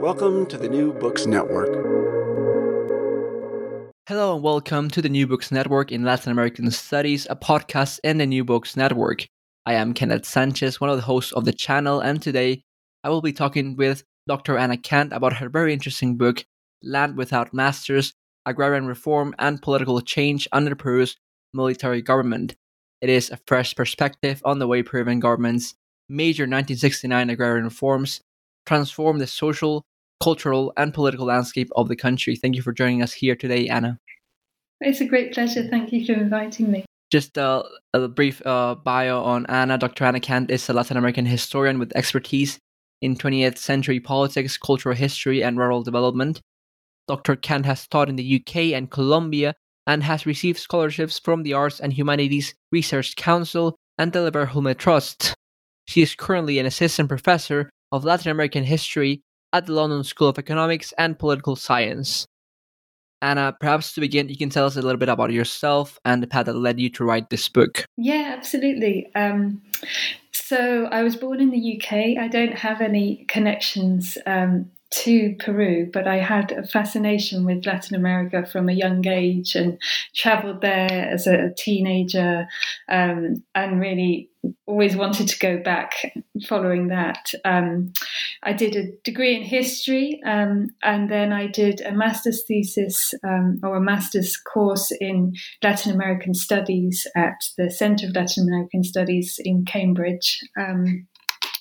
Welcome to the New Books Network. Hello and welcome to the New Books Network in Latin American Studies, a podcast in the New Books Network. I am Kenneth Sanchez, one of the hosts of the channel, and today I will be talking with Dr. Anna Cant about her very interesting book, Land Without Masters Agrarian Reform and Political Change Under Peru's Military Government. It is a fresh perspective on the way Peruvian government's major 1969 agrarian reforms transformed the social, cultural, and political landscape of the country. Thank you for joining us here today, Anna. It's a great pleasure. Thank you for inviting me. Just a, a brief uh, bio on Anna. Dr. Anna Cant is a Latin American historian with expertise in 20th century politics, cultural history, and rural development. Dr. Cant has taught in the UK and Colombia and has received scholarships from the Arts and Humanities Research Council and the Leverhulme Trust. She is currently an assistant professor of Latin American history at the London School of Economics and Political Science. Anna, perhaps to begin, you can tell us a little bit about yourself and the path that led you to write this book. Yeah, absolutely. Um, so I was born in the UK. I don't have any connections um, to Peru, but I had a fascination with Latin America from a young age and traveled there as a teenager um, and really always wanted to go back following that. Um, I did a degree in history um, and then I did a master's thesis um, or a master's course in Latin American Studies at the Centre of Latin American Studies in Cambridge. Um,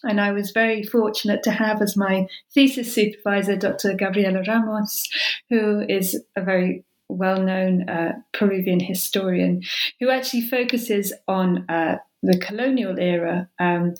and I was very fortunate to have as my thesis supervisor Dr. Gabriela Ramos, who is a very well known uh, Peruvian historian who actually focuses on uh, the colonial era. Um,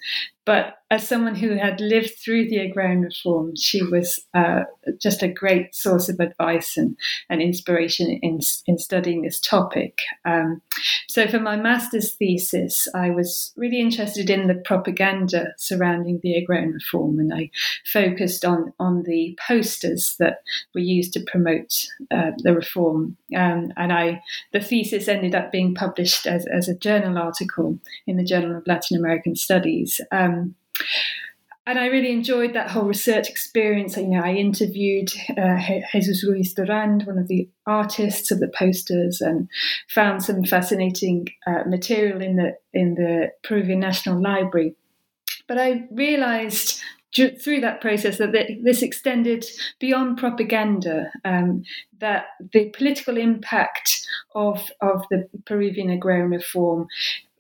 but as someone who had lived through the agrarian reform, she was uh, just a great source of advice and, and inspiration in, in studying this topic. Um, so, for my master's thesis, I was really interested in the propaganda surrounding the agrarian reform, and I focused on, on the posters that were used to promote uh, the reform. Um, and I, the thesis ended up being published as, as a journal article in the Journal of Latin American Studies. Um, and I really enjoyed that whole research experience. You know, I interviewed uh, Jesus Ruiz Durand, one of the artists of the posters, and found some fascinating uh, material in the in the Peruvian National Library. But I realised through that process that this extended beyond propaganda, um, that the political impact of, of the Peruvian agrarian reform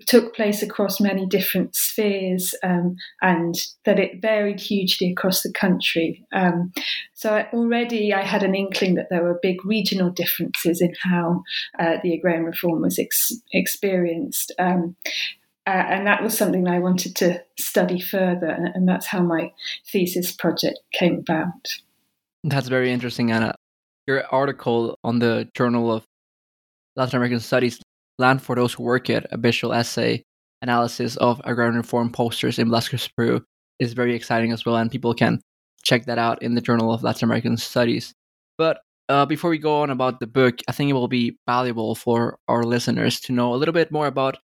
took place across many different spheres um, and that it varied hugely across the country. Um, so I, already I had an inkling that there were big regional differences in how uh, the agrarian reform was ex- experienced. Um, uh, and that was something I wanted to study further, and, and that's how my thesis project came about. That's very interesting, Anna. Your article on the Journal of Latin American Studies Land for Those Who Work It, a visual essay analysis of agrarian reform posters in Velasco, Peru, is very exciting as well, and people can check that out in the Journal of Latin American Studies. But uh, before we go on about the book, I think it will be valuable for our listeners to know a little bit more about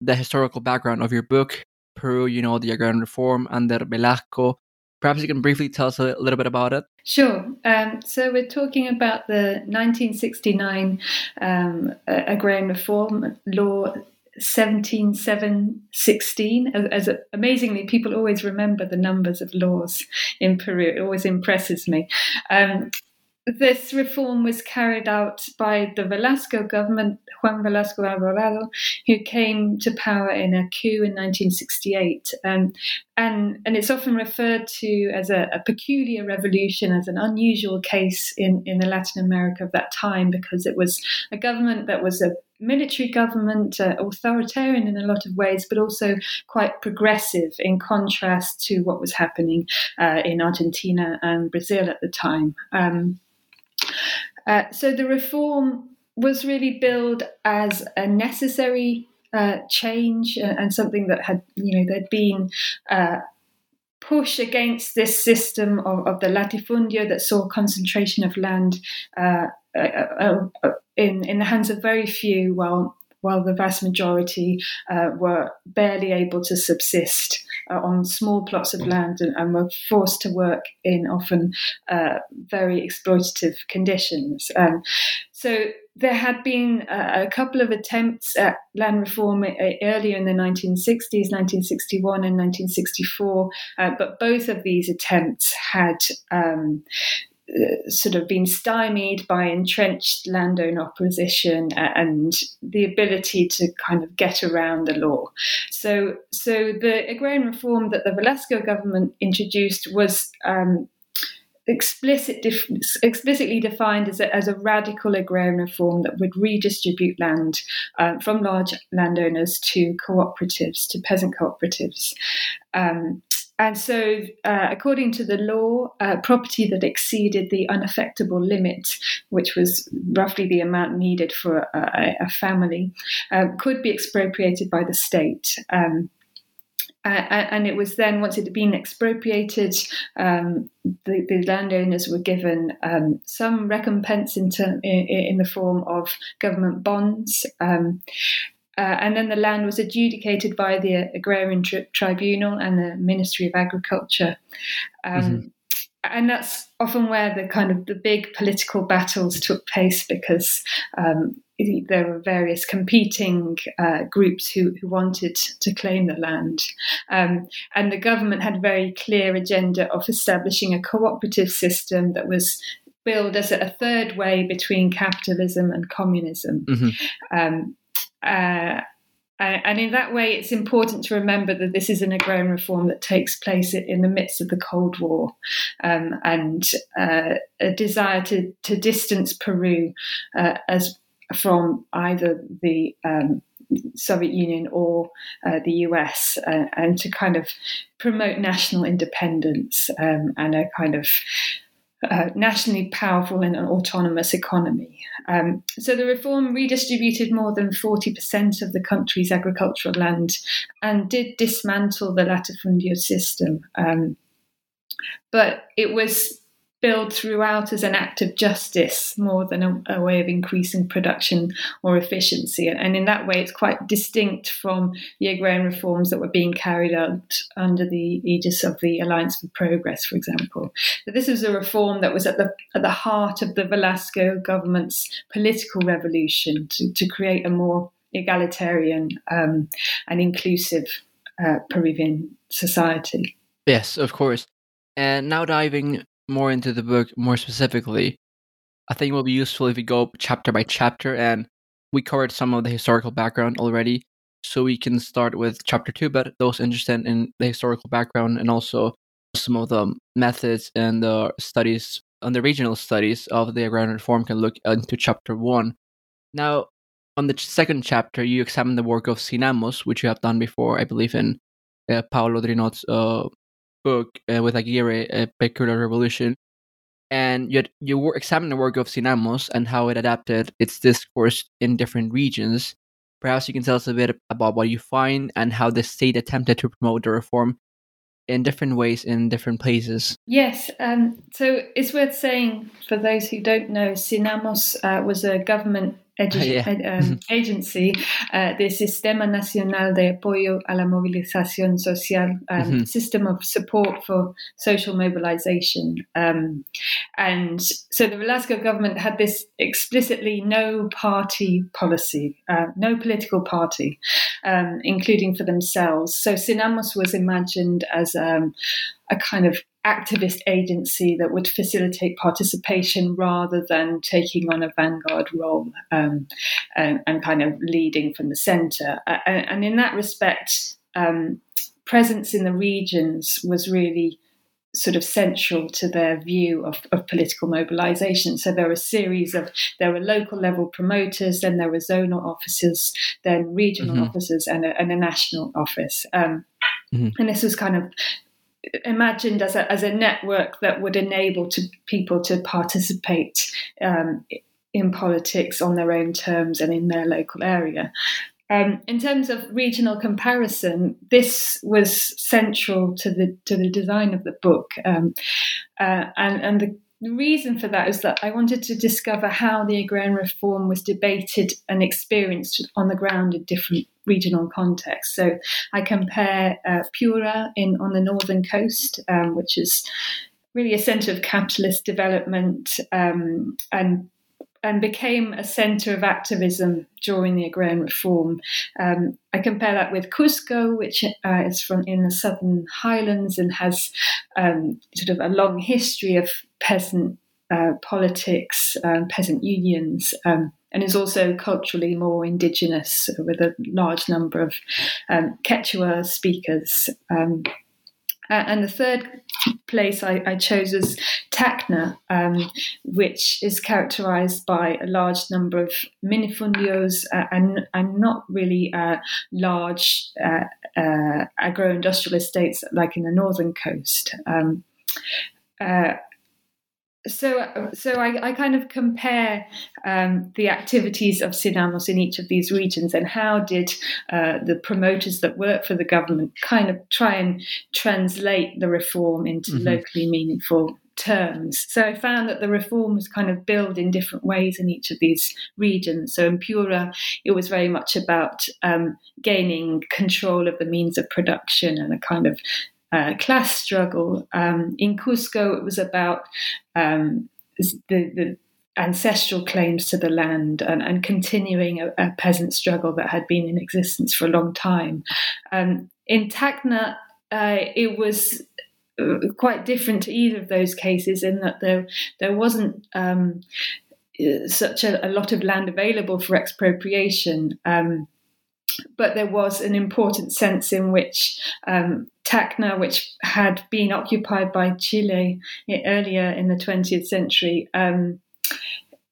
the historical background of your book, Peru, you know, the agrarian reform under Velasco. Perhaps you can briefly tell us a little bit about it. Sure. Um, so we're talking about the 1969 um, agrarian reform law 17716 as, as amazingly people always remember the numbers of laws in peru it always impresses me um, this reform was carried out by the Velasco government, Juan Velasco Alvarado, who came to power in a coup in 1968. Um, and, and it's often referred to as a, a, peculiar revolution, as an unusual case in, in the Latin America of that time, because it was a government that was a military government, uh, authoritarian in a lot of ways, but also quite progressive in contrast to what was happening uh, in Argentina and Brazil at the time. Um, uh, so the reform was really billed as a necessary uh, change uh, and something that had, you know, there'd been uh, push against this system of, of, the latifundio that saw concentration of land uh, uh, in in the hands of very few, while while the vast majority uh, were barely able to subsist uh, on small plots of land and, and, were forced to work in often uh, very exploitative conditions. Um, so there had been a, a, couple of attempts at land reform uh, earlier in the 1960s, 1961 and 1964, uh, but both of these attempts had um, sort of been stymied by entrenched landowner opposition and the ability to kind of get around the law. So, so the agrarian reform that the Velasco government introduced was um, explicit def- explicitly defined as a, as a radical agrarian reform that would redistribute land uh, from large landowners to cooperatives, to peasant cooperatives. Um, and so, uh, according to the law, uh, property that exceeded the unaffectable limit, which was roughly the amount needed for a, a family, uh, could be expropriated by the state. Um, and it was then, once it had been expropriated, um, the, the, landowners were given um, some recompense in, term, in, in, the form of government bonds. Um, uh, and then the land was adjudicated by the Agrarian tri- Tribunal and the Ministry of Agriculture. Um, mm-hmm. And that's often where the kind of the big political battles took place because um, there were various competing uh, groups who, who, wanted to claim the land. Um, and the government had a very clear agenda of establishing a cooperative system that was billed as a third way between capitalism and communism. Mm-hmm. Uh, and in that way, it's important to remember that this is an agrarian reform that takes place in the midst of the Cold War. Um, and uh, a desire to, to distance Peru uh, as from either the um, Soviet Union or uh, the US, uh, and to kind of promote national independence um, and a kind of uh, nationally powerful and autonomous economy. Um, so the reform redistributed more than 40% of the country's agricultural land and did dismantle the latifundio system. Um, but it was billed throughout as an act of justice more than a, a, way of increasing production or efficiency. And in that way, it's quite distinct from the agrarian reforms that were being carried out under the aegis of the Alliance for Progress, for example. But this was a reform that was at the, at the heart of the Velasco government's political revolution to, to create a more egalitarian um, and inclusive uh, Peruvian society. Yes, of course. And now diving more into the book more specifically, I think it will be useful if we go chapter by chapter and we covered some of the historical background already. So we can start with chapter two, but those interested in the historical background and also some of the methods and the studies on the regional studies of the agrarian reform can look into chapter one. Now, on the second chapter, you examine the work of Sinamos, which you have done before, I believe, in uh, Paulo Drinot's uh, book uh, with Aguirre, A Peculiar Revolution, and you, were examining the work of Sinamos and how it adapted its discourse in different regions. Perhaps you can tell us a bit about what you find and how the state attempted to promote the reform in different ways in different places. Yes, um, so it's worth saying for those who don't know, Sinamos uh, was a government edu- Yeah. ed- um, agency, uh, the Sistema Nacional de Apoyo a la Movilización Social, um, Mhm. system of support for social mobilization. Um, and so the Velasco government had this explicitly no party policy, uh, no political party, um, including for themselves. So Sinamos was imagined as um, a kind of activist agency that would facilitate participation rather than taking on a vanguard role um, and, and kind of leading from the centre. And, and in that respect, um, presence in the regions was really sort of central to their view of, of political mobilization. So there were a series of there were local level promoters, then there were zonal offices, then regional Mhm. officers, and a, and a national office. Um, Mhm. And this was kind of imagined as a, as a network that would enable to people to participate um, in politics on their own terms and in their local area. Um, in terms of regional comparison, this was central to the to the design of the book, um, uh, and and the the reason for that is that I wanted to discover how the agrarian reform was debated and experienced on the ground in different regional contexts. So I compare uh, Piura in on the northern coast, um, which is really a centre of capitalist development um, and and became a centre of activism during the agrarian reform. Um, I compare that with Cusco, which uh, is from in the southern highlands and has um, sort of a long history of peasant uh, politics, um, peasant unions. Um, and is also culturally more indigenous with a large number of um, Quechua speakers. Um, and the third place I, I chose was Tacna, um, which is characterized by a large number of minifundios uh, and, and not really uh, large uh, uh, agro industrial estates like in the northern coast. Um, uh, so, so I, I, kind of compare um, the activities of Sinamos in each of these regions and how did uh, the promoters that work for the government kind of try and translate the reform into mm-hmm. locally meaningful terms. So I found that the reform was kind of billed in different ways in each of these regions. So in Piura, it was very much about um, gaining control of the means of production and a kind of uh, class struggle. Um, in Cusco, it was about um, the, the, ancestral claims to the land and, and continuing a, a, peasant struggle that had been in existence for a long time. Um, in Tacna, uh, it was uh, quite different to either of those cases in that there there wasn't um, such a, a, lot of land available for expropriation. Um, but there was an important sense in which um, Tacna, which had been occupied by Chile earlier in the 20th century, um,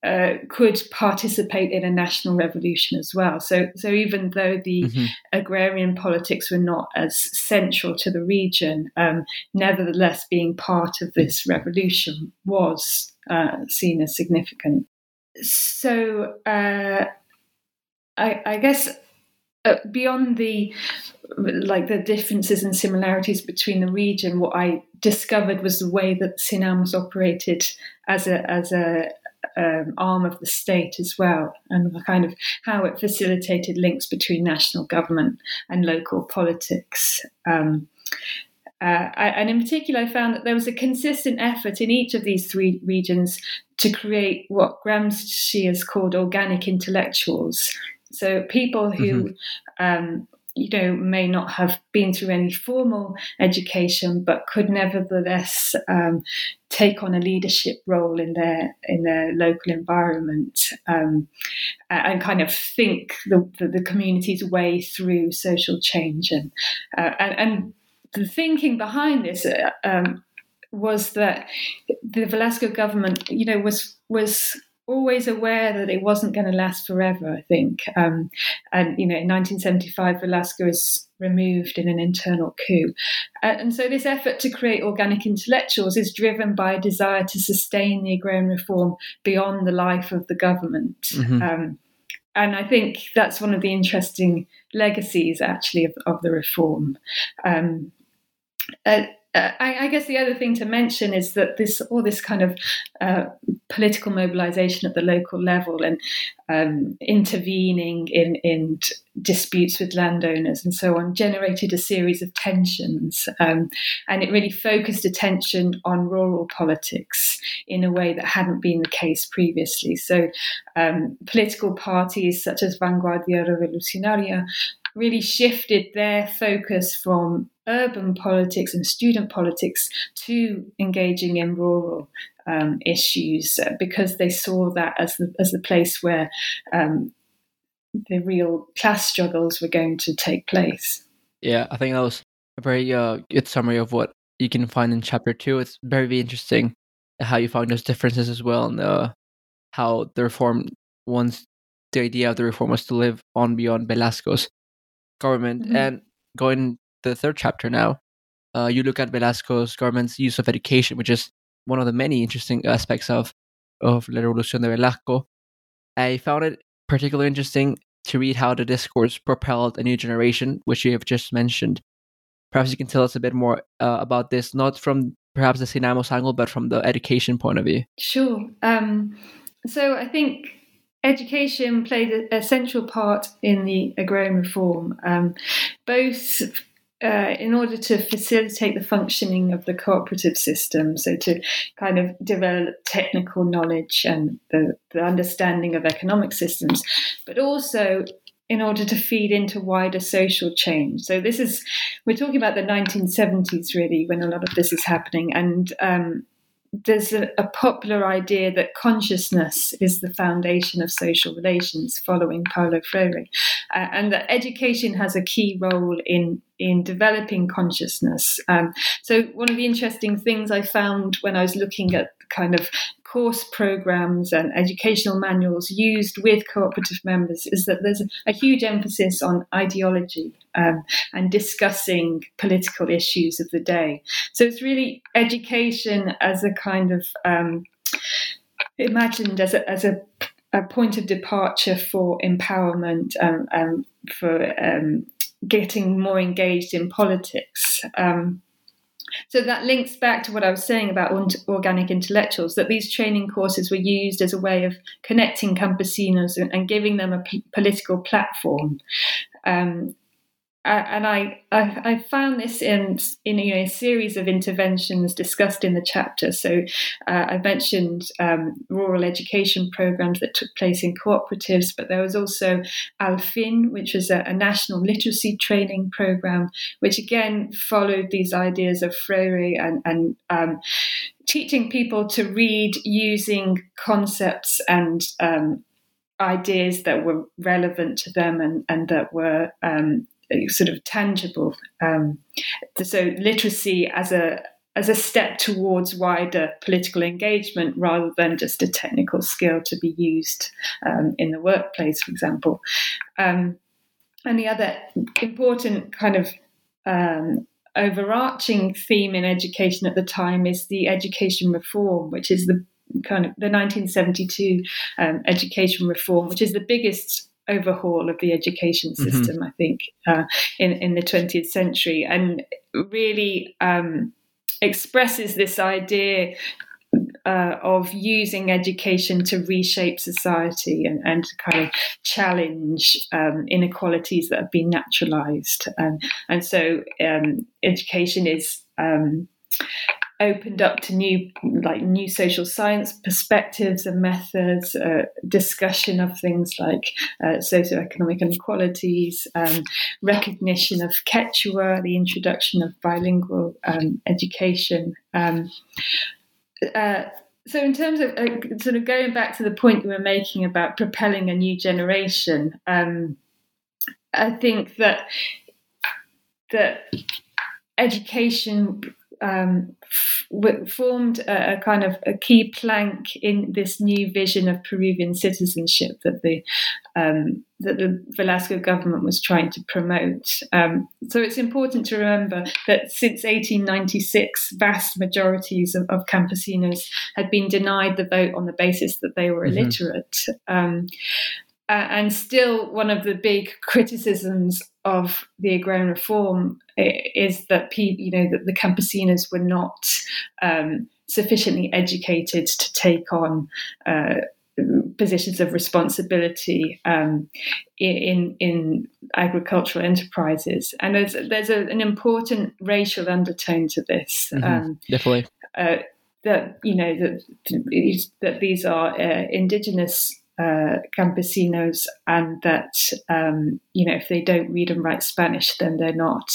uh, could participate in a national revolution as well. So, so even though the mm-hmm. agrarian politics were not as central to the region, um, nevertheless, being part of this revolution was uh, seen as significant. So, uh, I, I guess uh, beyond the like the differences and similarities between the region, what I discovered was the way that Sinamos operated as a as a um, arm of the state as well, and kind of how it facilitated links between national government and local politics. Um, uh, I, and in particular, I found that there was a consistent effort in each of these three regions to create what Gramsci has called organic intellectuals. So people who mm-hmm. um, you know, may not have been through any formal education, but could nevertheless um, take on a leadership role in their in their local environment um, and kind of think the, the, the, community's way through social change and uh, and, and, the thinking behind this. Uh, um, was that the Velasco government, you know, was was always aware that it wasn't going to last forever, I think. Um, and, you know, in 1975, Velasco is removed in an internal coup. And so this effort to create organic intellectuals is driven by a desire to sustain the agrarian reform beyond the life of the government. Mm-hmm. Um, and I think that's one of the interesting legacies, actually, of, of the reform. Um, uh, uh, I, I, guess the other thing to mention is that this all this kind of uh, political mobilization at the local level and um, intervening in, in disputes with landowners and so on generated a series of tensions, um, and it really focused attention on rural politics in a way that hadn't been the case previously. So, um, political parties such as Vanguardia Revolucionaria really shifted their focus from urban politics and student politics to engaging in rural um, issues uh, because they saw that as the, as the place where um, the real class struggles were going to take place. Yeah, I think that was a very uh, good summary of what you can find in chapter two. It's very interesting how you found those differences as well, and uh, how the reform once the idea of the reform was to live on beyond Velasco's government. Mm-hmm. And going to the third chapter now, uh, you look at Velasco's government's use of education, which is one of the many interesting aspects of of La Revolución de Velasco. I found it particularly interesting to read how the discourse propelled a new generation, which you have just mentioned. Perhaps you can tell us a bit more uh, about this, not from perhaps the SINAMOS angle, but from the education point of view. Sure. Um, so I think education played a, a, central part in the agrarian reform, um, both uh, in order to facilitate the functioning of the cooperative system, so to kind of develop technical knowledge and the, the understanding of economic systems, but also in order to feed into wider social change. So this is we're talking about the 1970s really when a lot of this is happening, and um, there's a, a, popular idea that consciousness is the foundation of social relations following Paulo Freire, uh, and that education has a key role in in developing consciousness. Um, so one of the interesting things I found when I was looking at kind of course programs and educational manuals used with cooperative members is that there's a huge emphasis on ideology um, and discussing political issues of the day. So it's really education as a kind of um, imagined as a, as a, a, point of departure for empowerment um, um for um, getting more engaged in politics. Um, so that links back to what I was saying about organic intellectuals, that these training courses were used as a way of connecting campesinos and, and giving them a p- political platform. Um, and I, I, I found this in in you know, a series of interventions discussed in the chapter. So uh, I mentioned um, rural education programs that took place in cooperatives, but there was also Alfin, which was a, a national literacy training program, which again followed these ideas of Freire and, and um, teaching people to read using concepts and um, ideas that were relevant to them and, and that were um, sort of tangible. Um, so literacy as a as a step towards wider political engagement rather than just a technical skill to be used um, in the workplace, for example. Um, and the other important kind of um, overarching theme in education at the time is the education reform, which is the kind of the 1972 um, education reform, which is the biggest overhaul of the education mm-hmm. system, mm-hmm. I think, uh, in, in the 20th century, and really um, expresses this idea uh, of using education to reshape society and, and to kind of challenge um, inequalities that have been naturalized. And, and so um, education is um, opened up to new like new social science perspectives and methods uh, discussion of things like uh, socioeconomic inequalities um, recognition of quechua the introduction of bilingual um, education um, uh, so in terms of uh, sort of going back to the point you were making about propelling a new generation um, i think that that education um, f- formed a, a, kind of a key plank in this new vision of Peruvian citizenship that the um, that the Velasco government was trying to promote. Um, so it's important to remember that since 1896, vast majorities of, of, campesinos had been denied the vote on the basis that they were mm-hmm. illiterate. Um, uh, and still, one of the big criticisms of the agrarian reform is that people, you know, that the campesinos were not um, sufficiently educated to take on uh, positions of responsibility um, in in agricultural enterprises, and there's there's a, an important racial undertone to this. Mm-hmm. Um, Definitely. Uh, that you know that that these are uh, indigenous uh, campesinos, and that um, you know if they don't read and write Spanish, then they're not.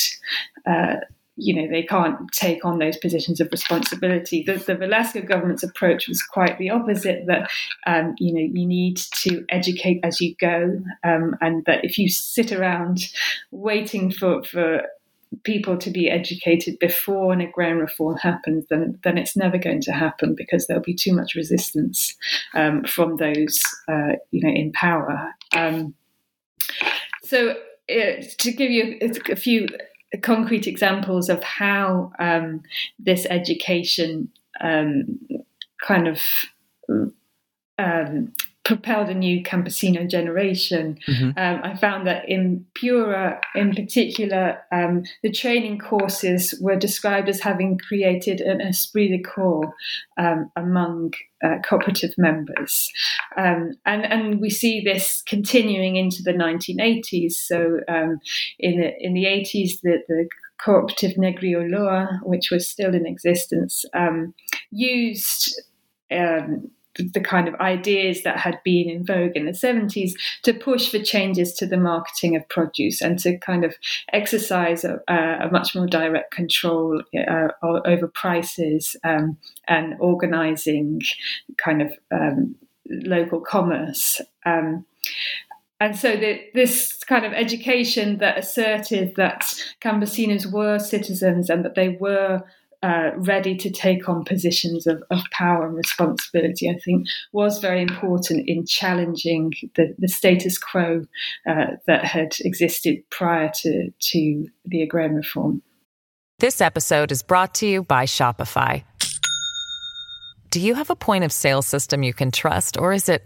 Uh, you know they can't take on those positions of responsibility. The, the Velasco government's approach was quite the opposite. That um, you know you need to educate as you go, um, and that if you sit around waiting for for people to be educated before an agrarian reform happens, then then it's never going to happen because there'll be too much resistance um, from those uh, you know in power. Um, so uh, to give you a, few concrete examples of how um, this education um, kind of um, propelled a new campesino generation. Mm-hmm. Um, I found that in Piura, in particular, um, the training courses were described as having created an esprit de corps um, among uh, cooperative members. Um, and, and we see this continuing into the 1980s. So um, in, the, in the 80s, the, the cooperative Negri Loa, which was still in existence, um, used um, the kind of ideas that had been in vogue in the 70s to push for changes to the marketing of produce and to kind of exercise a, a much more direct control uh, over prices um, and organizing kind of um, local commerce. Um, and so the, this kind of education that asserted that campesinos were citizens and that they were uh, ready to take on positions of, of, power and responsibility, I think was very important in challenging the, the status quo uh, that had existed prior to, to the agrarian reform. This episode is brought to you by Shopify. Do you have a point of sale system you can trust, or is it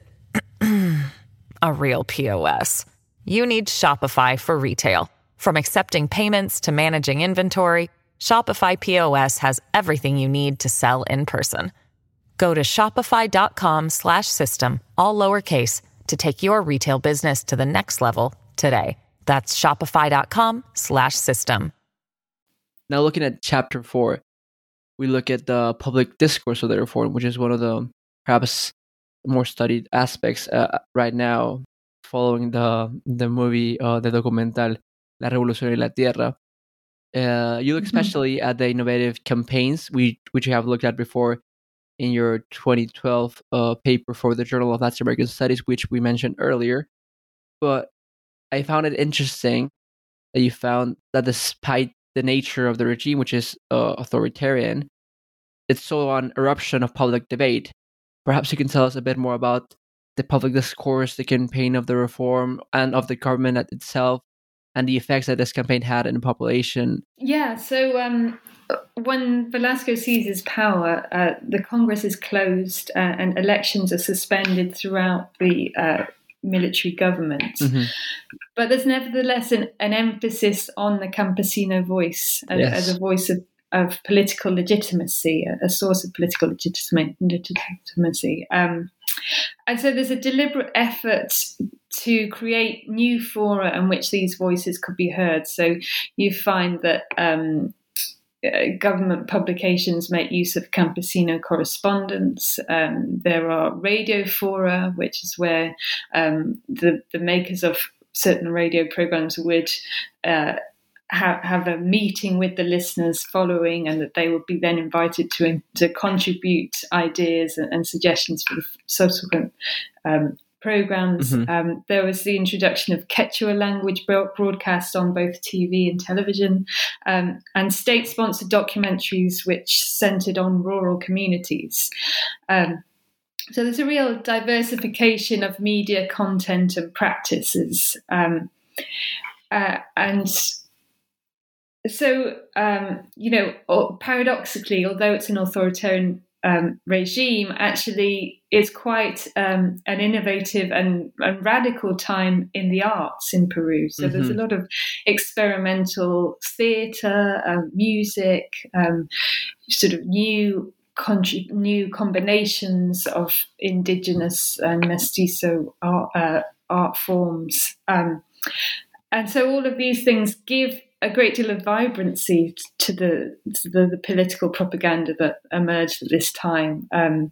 a real POS? You need Shopify for retail. From accepting payments to managing inventory, Shopify POS has everything you need to sell in person. Go to shopify.com/system all lowercase to take your retail business to the next level today. That's shopify.com/system. Now looking at chapter 4, we look at the public discourse of the reform, which is one of the perhaps more studied aspects uh, right now following the the movie uh, the documental La Revolución y la Tierra uh, you look mm-hmm. especially mm-hmm. at the innovative campaigns, we, which you have looked at before in your 2012 uh, paper for the Journal of Latin American Studies, which we mentioned earlier. But I found it interesting that you found that despite the nature of the regime, which is uh, authoritarian, it's so an eruption of public debate. Perhaps you can tell us a bit more about the public discourse, the campaign of the reform, and of the government itself, and the effects that this campaign had in the population. Yeah, so um, when Velasco seizes power, uh, the Congress is closed uh, and elections are suspended throughout the uh, military government. Mm-hmm. But there's nevertheless an, an, emphasis on the campesino voice as, yes. as a voice of, of political legitimacy, a, a, source of political legitimacy. Um, and so there's a deliberate effort to create new fora in which these voices could be heard. So you find that um, uh, government publications make use of campesino correspondence. Um, there are radio fora, which is where um, the, the makers of certain radio programs would. Uh, have a meeting with the listeners following, and that they would be then invited to to contribute ideas and, and suggestions for the subsequent um, programs. Mm-hmm. Um, there was the introduction of Quechua language broadcast on both TV and television, um, and state sponsored documentaries which centered on rural communities. Um, so there's a real diversification of media content and practices. Um, uh, and so, um, you know, paradoxically, although it's an authoritarian um, regime actually is quite um, an innovative and, and, radical time in the arts in Peru. So mm-hmm. there's a lot of experimental theatre, um, music, um, sort of new new combinations of indigenous and mestizo art, uh, art forms. Um, and so all of these things give a great deal of vibrancy to the, to the, the political propaganda that emerged at this time. Um,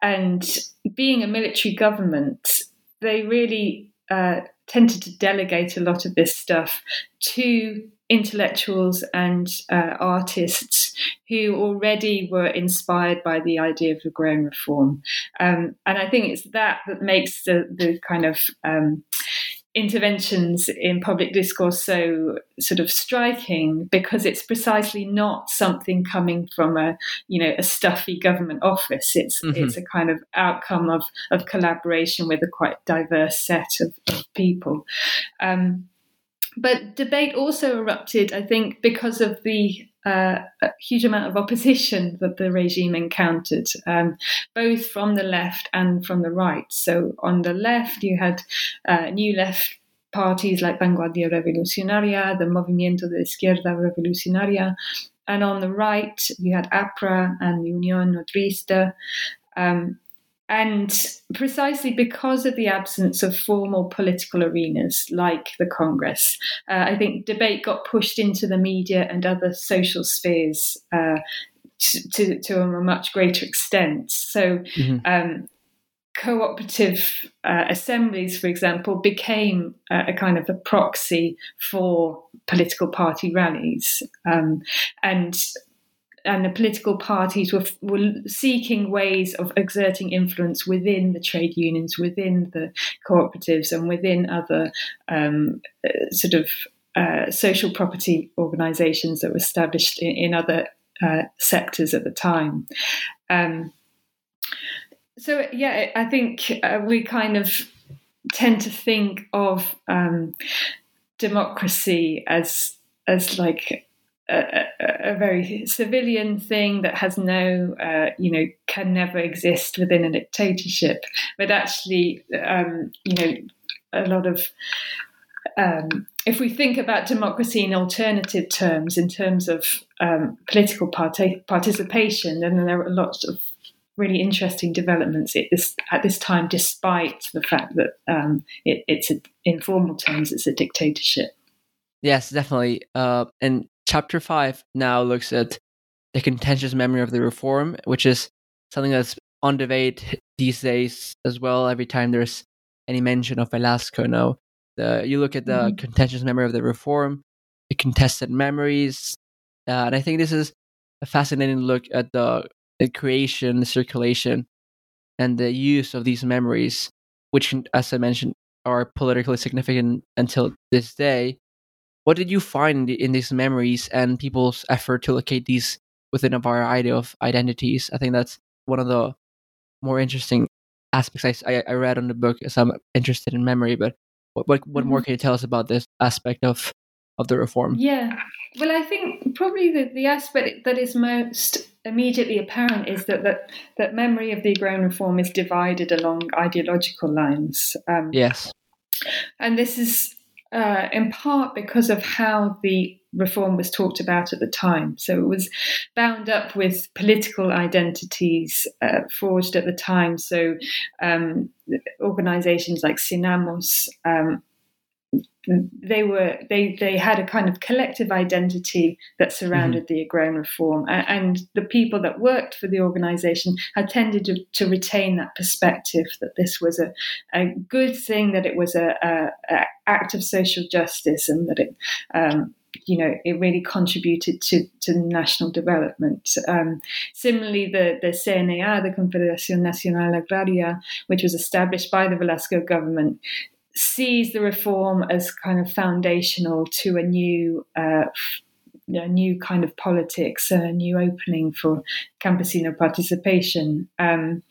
and being a military government, they really uh, tended to delegate a lot of this stuff to intellectuals and uh, artists who already were inspired by the idea of agrarian reform. Um, and I think it's that that makes the, the kind of um, interventions in public discourse so sort of striking because it's precisely not something coming from a you know a stuffy government office it's mm-hmm. it's a kind of outcome of of collaboration with a quite diverse set of, of people um, but debate also erupted i think because of the uh, a huge amount of opposition that the regime encountered, um, both from the left and from the right. So, on the left, you had uh, new left parties like Vanguardia Revolucionaria, the Movimiento de Izquierda Revolucionaria, and on the right, you had APRA and Unión Nutrista. Um, and precisely because of the absence of formal political arenas like the Congress, uh, I think debate got pushed into the media and other social spheres uh, to, to, a much greater extent. So, mm-hmm. um, cooperative uh, assemblies, for example, became a, a, kind of a proxy for political party rallies. Um, and and the political parties were, were seeking ways of exerting influence within the trade unions, within the cooperatives, and within other um, uh, sort of uh, social property organisations that were established in, in other uh, sectors at the time. Um, so, yeah, I think uh, we kind of tend to think of um, democracy as as like a, a, very civilian thing that has no, uh, you know, can never exist within a dictatorship. But actually, um, you know, a lot of um, if we think about democracy in alternative terms, in terms of um, political part- participation, then there are lots of really interesting developments at this, at this time, despite the fact that um, it, it's a, in formal terms it's a dictatorship. Yes, definitely. Uh, and chapter five now looks at the contentious memory of the reform, which is something that's on debate these days as well. Every time there's any mention of Velasco, now the you look at the mm-hmm. contentious memory of the reform, the contested memories, uh, and I think this is a fascinating look at the, the creation, the circulation, and the use of these memories, which, as I mentioned, are politically significant until this day what did you find in these memories and people's effort to locate these within a variety of identities? I think that's one of the more interesting aspects I, I read on the book as I'm interested in memory. But what, what, what more mm-hmm. can you tell us about this aspect of of the reform? Yeah, well, I think probably the, the aspect that is most immediately apparent is that, that that memory of the agrarian reform is divided along ideological lines. Um, yes, and this is uh, in part because of how the reform was talked about at the time. So it was bound up with political identities uh, forged at the time. So um, organizations like Sinamos um, they were they they had a kind of collective identity that surrounded mm-hmm. the agrarian reform and the people that worked for the organization had tended to, to retain that perspective that this was a, a good thing that it was a, a, a act of social justice and that it um, you know, it really contributed to, to national development. Um, similarly, the, the CNA, the Confederación Nacional Agraria, which was established by the Velasco government, sees the reform as kind of foundational to a new uh, a new kind of politics, and a new opening for campesino participation. Um,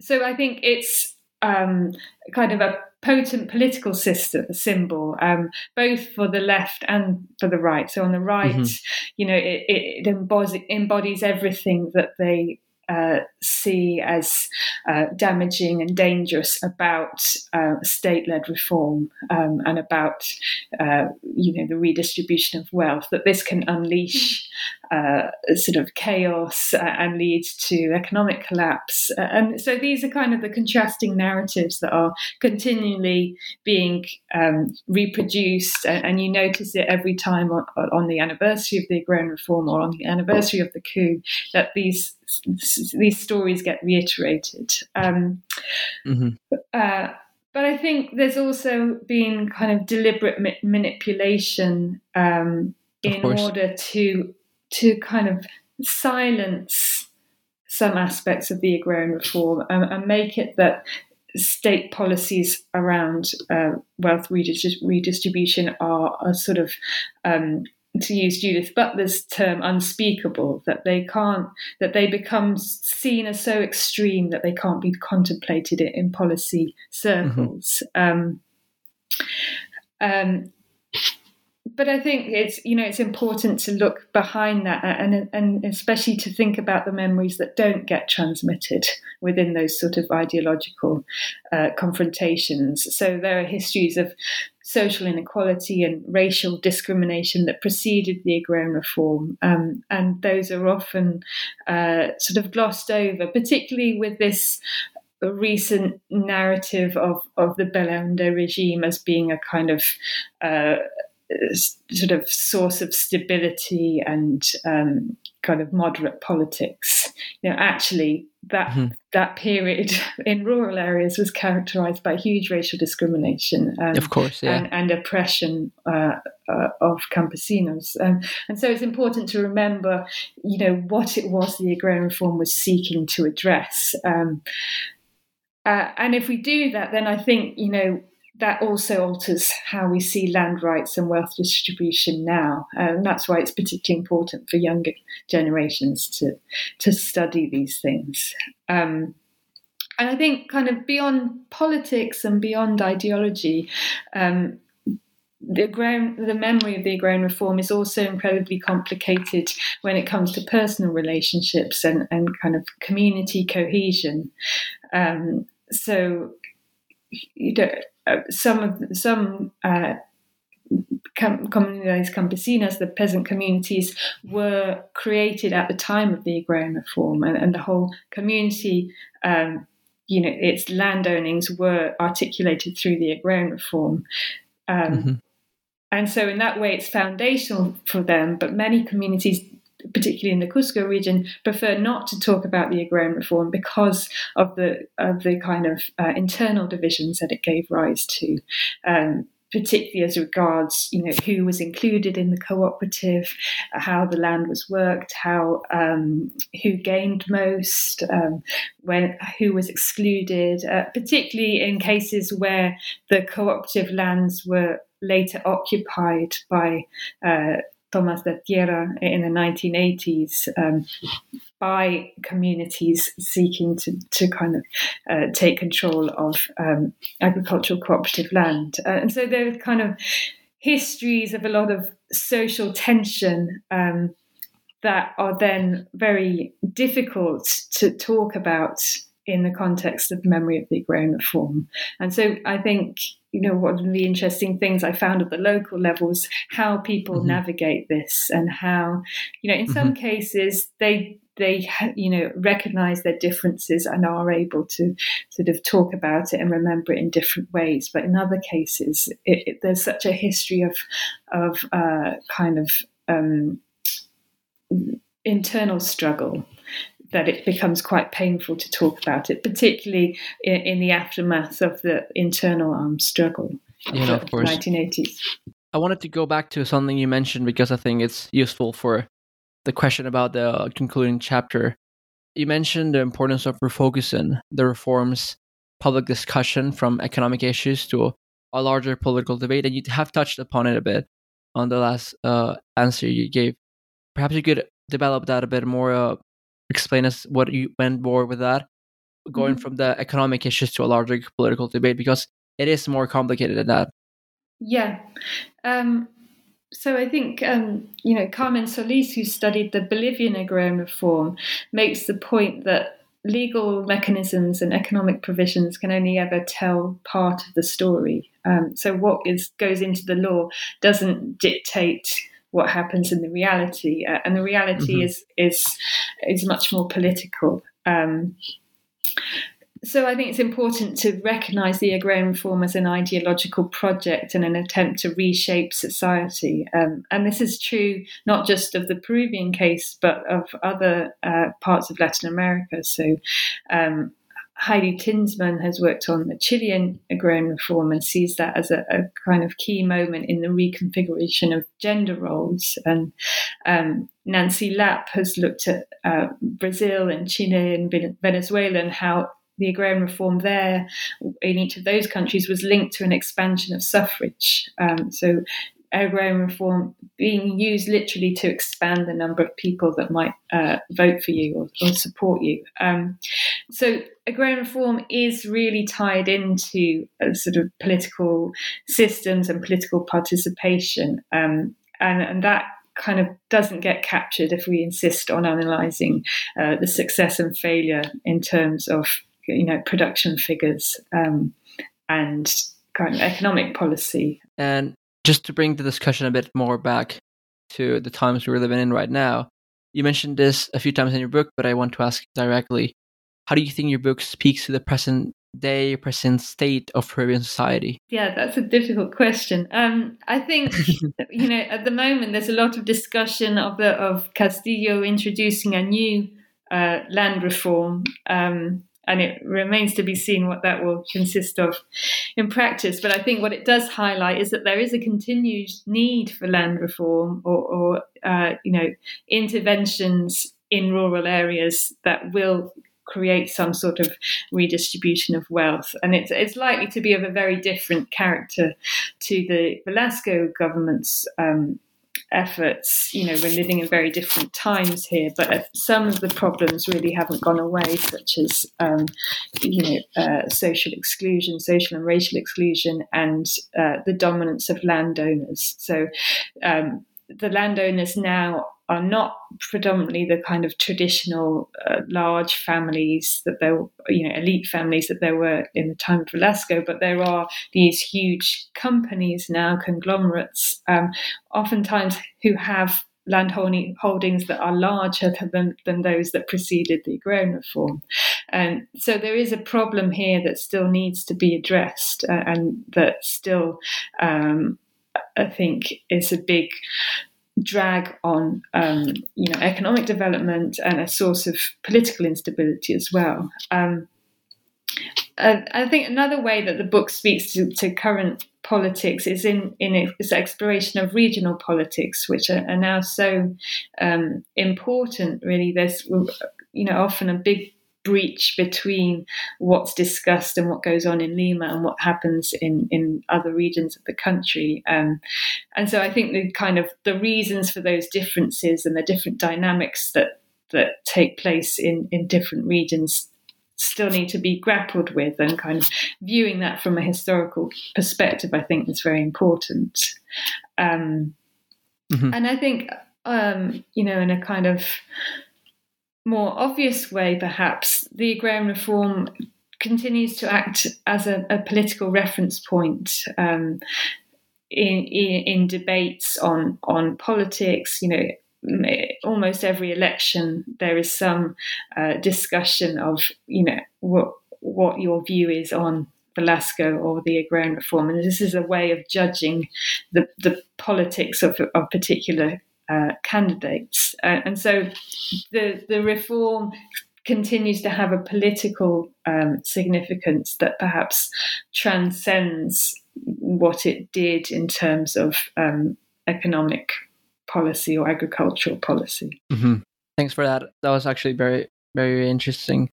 so I think it's um, kind of a potent political system symbol, um, both for the left and for the right. So on the right, mm-hmm. you know, it, it embodies, embodies everything that they uh, see as uh, damaging and dangerous about uh, state-led reform um, and about uh, you know the redistribution of wealth that this can unleash uh, sort of chaos and lead to economic collapse and so these are kind of the contrasting narratives that are continually being um, reproduced and you notice it every time on, on the anniversary of the agrarian reform or on the anniversary of the coup that these these stories get reiterated. Um, mm-hmm. uh, but I think there's also been kind of deliberate ma- manipulation um, in order to to kind of silence some aspects of the agrarian reform and, and make it that state policies around uh, wealth redistribution are, are sort of um, to use Judith Butler's term, unspeakable, that they can't, that they become seen as so extreme that they can't be contemplated in policy circles. Mm-hmm. Um, um, but I think it's you know it's important to look behind that and and especially to think about the memories that don't get transmitted within those sort of ideological uh, confrontations. So there are histories of social inequality and racial discrimination that preceded the agrarian reform, um, and those are often uh, sort of glossed over, particularly with this recent narrative of, of the Belaunde regime as being a kind of uh, sort of source of stability and um, kind of moderate politics. You know, actually, that mm-hmm. that period in rural areas was characterised by huge racial discrimination, and, of course, yeah. and, and oppression uh, uh, of campesinos. Um, and so, it's important to remember, you know, what it was the agrarian reform was seeking to address. Um, uh, and if we do that, then I think you know that also alters how we see land rights and wealth distribution now. And that's why it's particularly important for younger generations to, to study these things. Um, and I think, kind of beyond politics and beyond ideology, um, the, agrarian, the memory of the agrarian reform is also incredibly complicated when it comes to personal relationships and, and kind of community cohesion. Um, so, you know, uh, some of some uh, comunidades campesinas, the peasant communities, were created at the time of the agrarian reform, and, and the whole community, um, you know, its land ownings were articulated through the agrarian reform. Um, mm-hmm. And so, in that way, it's foundational for them. But many communities particularly in the Cusco region, prefer not to talk about the agrarian reform because of the of the kind of uh, internal divisions that it gave rise to. Um, particularly as regards, you know, who was included in the cooperative, how the land was worked, how um, who gained most, um, when who was excluded, uh, particularly in cases where the cooperative lands were later occupied by uh, Tomas de Tierra in the 1980s um, by communities seeking to, to kind of uh, take control of um, agricultural cooperative land. Uh, and so there are kind of histories of a lot of social tension um, that are then very difficult to talk about in the context of memory of the agrarian reform. And so I think, you know, one of the interesting things I found at the local level was how people mm-hmm. navigate this and how, you know, in mm-hmm. some cases they they you know recognize their differences and are able to sort of talk about it and remember it in different ways but in other cases it, it, there's such a history of of uh, kind of um, internal struggle that it becomes quite painful to talk about it, particularly in, in the aftermath of the internal armed struggle of, of the 1980s. I wanted to go back to something you mentioned because I think it's useful for the question about the concluding chapter. You mentioned the importance of refocusing the reforms public discussion from economic issues to a larger political debate, and you have touched upon it a bit on the last uh, answer you gave. Perhaps you could develop that a bit more uh, explain us what you went more with that, going mm-hmm. from the economic issues to a larger political debate because it is more complicated than that. Yeah. Um, so I think um, you know Carmen Soliz, who studied the Bolivian agrarian reform, makes the point that legal mechanisms and economic provisions can only ever tell part of the story. Um, so what is goes into the law doesn't dictate what happens in the reality, uh, and the reality mm-hmm. is is is much more political. Um, so I think it's important to recognise the agrarian reform as an ideological project and an attempt to reshape society. Um, and this is true not just of the Peruvian case, but of other uh, parts of Latin America. So um, Heidi Tinsman has worked on the Chilean agrarian reform and sees that as a, a kind of key moment in the reconfiguration of gender roles. And um, Nancy Lapp has looked at uh, Brazil and Chile and Venezuela and how the agrarian reform there in each of those countries was linked to an expansion of suffrage. Um, so agrarian reform being used literally to expand the number of people that might uh, vote for you or, or support you. Um, so agrarian reform is really tied into sort of political systems and political participation, um, and, and that kind of doesn't get captured if we insist on analysing uh, the success and failure in terms of you know production figures um, and kind of economic policy. And just to bring the discussion a bit more back to the times we're living in right now, you mentioned this a few times in your book, but I want to ask directly: How do you think your book speaks to the present day, present state of Peruvian society? Yeah, that's a difficult question. Um, I think you know at the moment there's a lot of discussion of the of Castillo introducing a new uh, land reform. Um, and it remains to be seen what that will consist of in practice. But I think what it does highlight is that there is a continued need for land reform or, or uh, you know, interventions in rural areas that will create some sort of redistribution of wealth. And it's, it's likely to be of a very different character to the Velasco government's um, efforts. You know, we're living in very different times here, but some of the problems really haven't gone away, such as um, you know uh, social exclusion, social and racial exclusion, and uh, the dominance of landowners. So um, the landowners now are not predominantly the kind of traditional uh, large families that there, you know, elite families that there were in the time of Velasco, but there are these huge companies now, conglomerates, um, oftentimes who have land holdings that are larger than, than those that preceded the agrarian reform. And so there is a problem here that still needs to be addressed uh, and that still, um, I think, is a big drag on um, you know economic development and a source of political instability as well. Um, I think another way that the book speaks to, to current politics is in in its exploration of regional politics, which are, are now so um, important. Really, there's you know often a big breach between what's discussed and what goes on in Lima and what happens in, in other regions of the country. Um, and so I think the kind of the reasons for those differences and the different dynamics that that take place in, in different regions still need to be grappled with and kind of viewing that from a historical perspective, I think is very important. Um, mm-hmm. And I think, um, you know, in a kind of more obvious way, perhaps, the agrarian reform continues to act as a, a political reference point um, in, in, in debates on on politics. You know, almost every election there is some uh, discussion of you know what what your view is on Velasco or the agrarian reform, and this is a way of judging the the politics of of particular uh, candidates. Uh, and so the, the reform continues to have a political um, significance that perhaps transcends what it did in terms of um, economic policy or agricultural policy. Mm-hmm. Thanks for that. That was actually very, very interesting.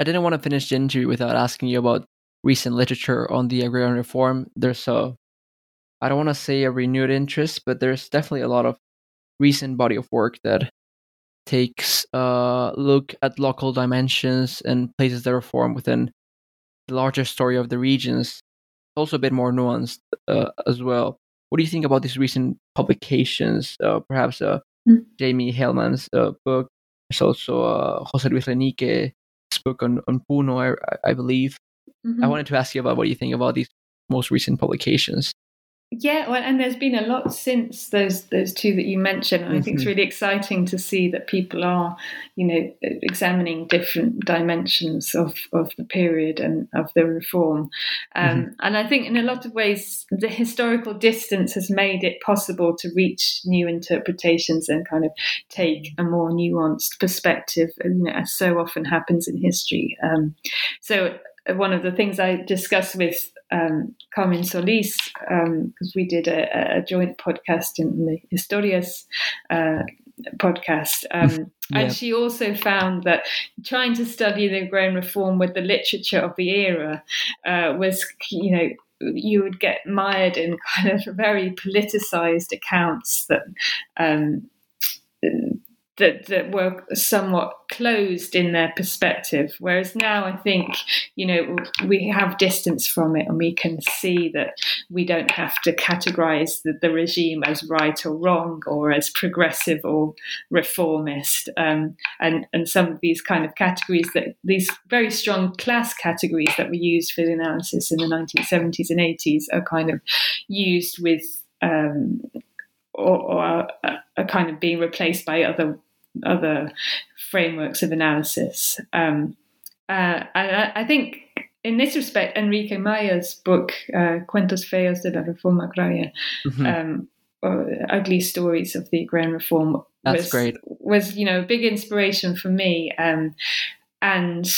I didn't want to finish the interview without asking you about recent literature on the agrarian reform. There's a, I don't want to say a renewed interest, but there's definitely a lot of recent body of work that takes a look at local dimensions and places the reform within the larger story of the regions. It's Also, a bit more nuanced uh, as well. what do you think about these recent publications? Uh, perhaps uh, Mm. Jaymie Heilman's uh, book. There's also uh, Jose Luis Renique's book on, on Puno, I, I believe. Mhm. I wanted to ask you about what you think about these most recent publications. Yeah, well, and there's been a lot since those those two that you mentioned. And I think it's Mhm. really exciting to see that people are, you know, examining different dimensions of, of the period and of the reform. Um, And I think in a lot of ways, the historical distance has made it possible to reach new interpretations and kind of take a more nuanced perspective, you know, as so often happens in history. Um, so uh, one of the things I discussed with um, Carmen Soliz, because we did a, a joint podcast in the Historias uh, podcast. Um, Yeah. And she also found that trying to study the agrarian reform with the literature of the era uh, was, you know, you would get mired in kind of very politicized accounts that um, that that were somewhat closed in their perspective. Whereas now, I think you know we have distance from it, and we can see that we don't have to categorize the, the regime as right or wrong, or as progressive or reformist. Um, and and some of these kind of categories that these very strong class categories that were used for the analysis in the 1970s and 80s are kind of used with. Um, or, or are, are kind of being replaced by other other frameworks of analysis. Um, uh, I, I think in this respect, Enrique Mayer's book, uh, Cuentos Feos de la Reforma Agraria, Mhm. um, Ugly Stories of the Agrarian Reform, That's was, great. was you know a big inspiration for me, um, and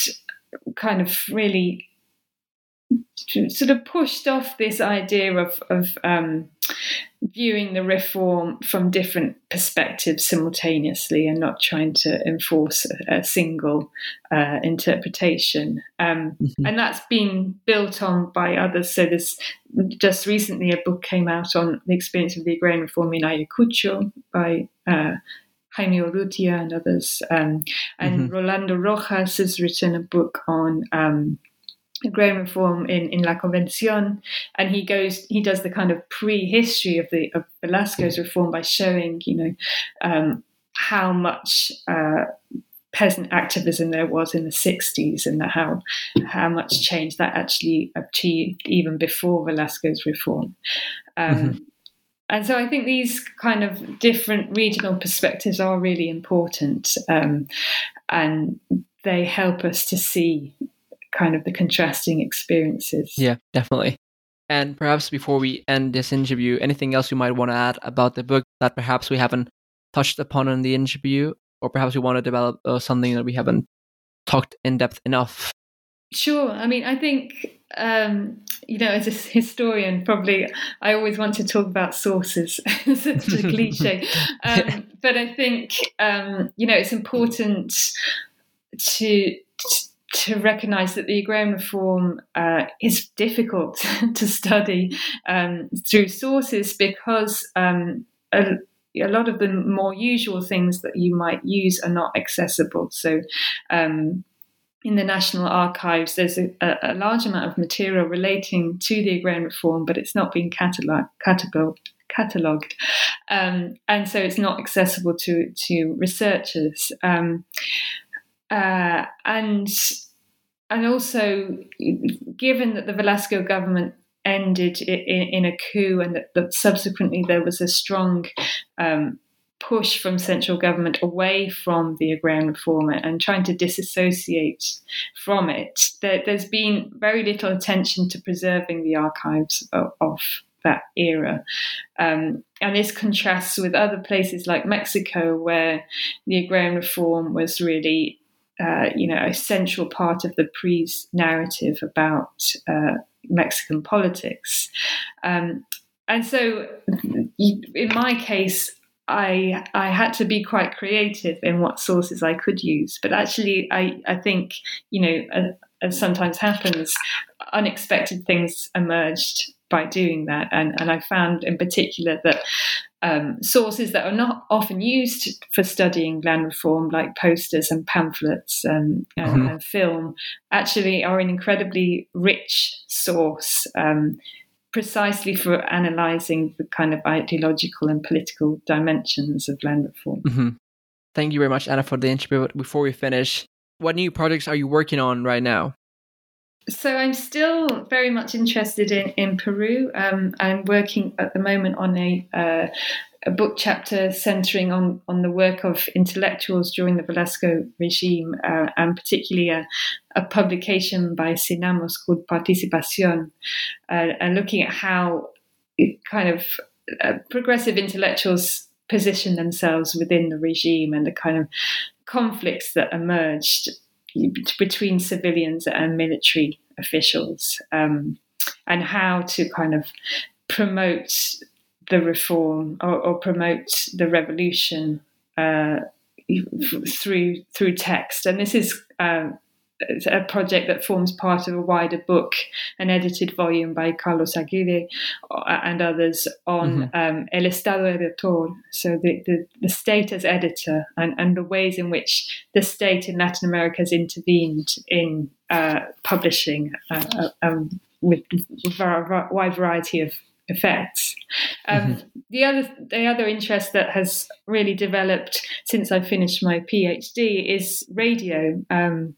kind of really sort of pushed off this idea of of um, viewing the reform from different perspectives simultaneously and not trying to enforce a, a single uh, interpretation. Um, Mhm. And that's been built on by others. So there's just recently a book came out on the experience of the agrarian reform in Ayacucho by uh, Jaime Urrutia and others. Um, and Rolando Rojas has written a book on um, agrarian reform in, in La Convención, and he goes he does the kind of pre-history of the of Velasco's reform by showing you know um, how much uh, peasant activism there was in the 60s and that how how much change that actually achieved even before Velasco's reform. Um, And so I think these kind of different regional perspectives are really important, um, and they help us to see kind of the contrasting experiences. Yeah, definitely. And perhaps before we end this interview, anything else you might want to add about the book that perhaps we haven't touched upon in the interview, or perhaps we want to develop uh, something that we haven't talked in depth enough? Sure. I mean, I think, um, you know, as a historian, probably I always want to talk about sources. Such a cliche. Um, but I think, um, you know, it's important to. To recognize that the agrarian reform uh, is difficult to study um, through sources because um, a, a lot of the more usual things that you might use are not accessible. So, um, in the National Archives, there's a, a, large amount of material relating to the agrarian reform, but it's not being catalog, catalog, catalogued, um, and so it's not accessible to to researchers. Uh, and and also, given that the Velasco government ended in, in a coup, and that, that, subsequently there was a strong um, push from central government away from the agrarian reform and trying to disassociate from it, there, has been very little attention to preserving the archives of, of that era. Um, and this contrasts with other places like Mexico, where the agrarian reform was really. Uh, you know, a central part of the PRI's narrative about uh, Mexican politics. Um, and so, in my case, I I had to be quite creative in what sources I could use. But actually, I I think you know, as, as sometimes happens, unexpected things emerged by doing that, and and I found in particular that. Um, sources that are not often used for studying land reform, like posters and pamphlets um, and, Mhm. and film, actually are an incredibly rich source. Um, precisely for analyzing the kind of ideological and political dimensions of land reform. Mm-hmm. Thank you very much, Anna, for the interview. Before we finish, what new projects are you working on right now? So I'm still very much interested in in Peru. Um, I'm working at the moment on a uh, a book chapter centering on on the work of intellectuals during the Velasco regime, uh, and particularly a, a, publication by SINAMOS called Participación, uh, and looking at how kind of uh, progressive intellectuals position themselves within the regime and the kind of conflicts that emerged between civilians and military officials, um, and how to kind of promote the reform or, or promote the revolution uh, through through text. And this is uh, a project that forms part of a wider book, an edited volume by Carlos Aguirre uh, and others on mm-hmm. um, El Estado Editor, so the, the, the, state as editor, and, and the ways in which the state in Latin America has intervened in uh, publishing uh, uh um, with a wide variety of effects. Um, mm-hmm. The other the other interest that has really developed since I finished my PhD is radio. Um,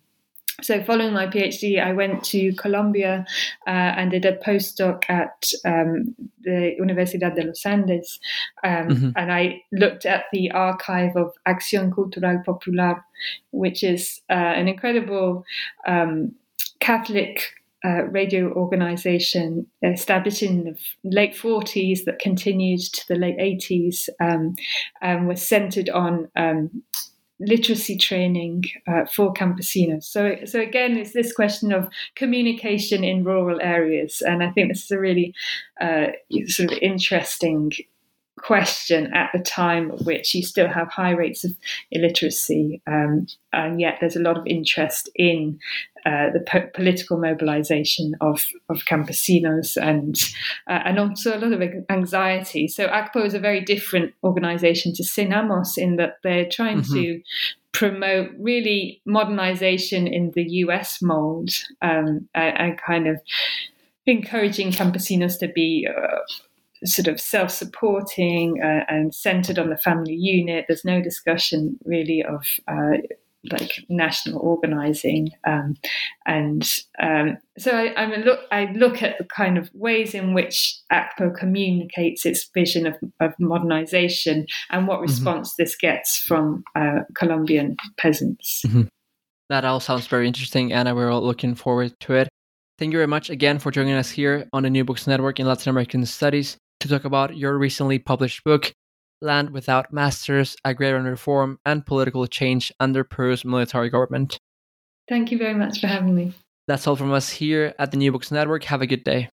so following my PhD, I went to Colombia uh, and did a postdoc at um, the Universidad de los Andes, um, mm-hmm. and I looked at the archive of Acción Cultural Popular, which is uh, an incredible um, Catholic uh, radio organization established in the late 40s that continued to the late 80s um, and was centered on um, literacy training uh, for campesinos. So, so again, it's this question of communication in rural areas, and I think this is a really uh, sort of interesting question at the time which you still have high rates of illiteracy, um, and yet there's a lot of interest in uh, the po- political mobilization of, of campesinos and uh, and also a lot of anxiety. So ACPO is a very different organization to SINAMOS in that they're trying mm-hmm. to promote really modernization in the US mold um, and, and, kind of encouraging campesinos to be uh, sort of self-supporting uh, and centered on the family unit. There's no discussion really of uh, like national organizing, um, and um, so I, I look I look at the kind of ways in which ACPO communicates its vision of, of modernization and what mm-hmm. response mm-hmm. this gets from uh, Colombian peasants. Mm-hmm. That all sounds very interesting, Anna. We're all looking forward to it. Thank you very much again for joining us here on the New Books Network in Latin American Studies to talk about your recently published book, Land Without Masters Agrarian Reform and Political Change Under Peru's Military Government. Thank you very much for having me. That's all from us here at the New Books Network. Have a good day.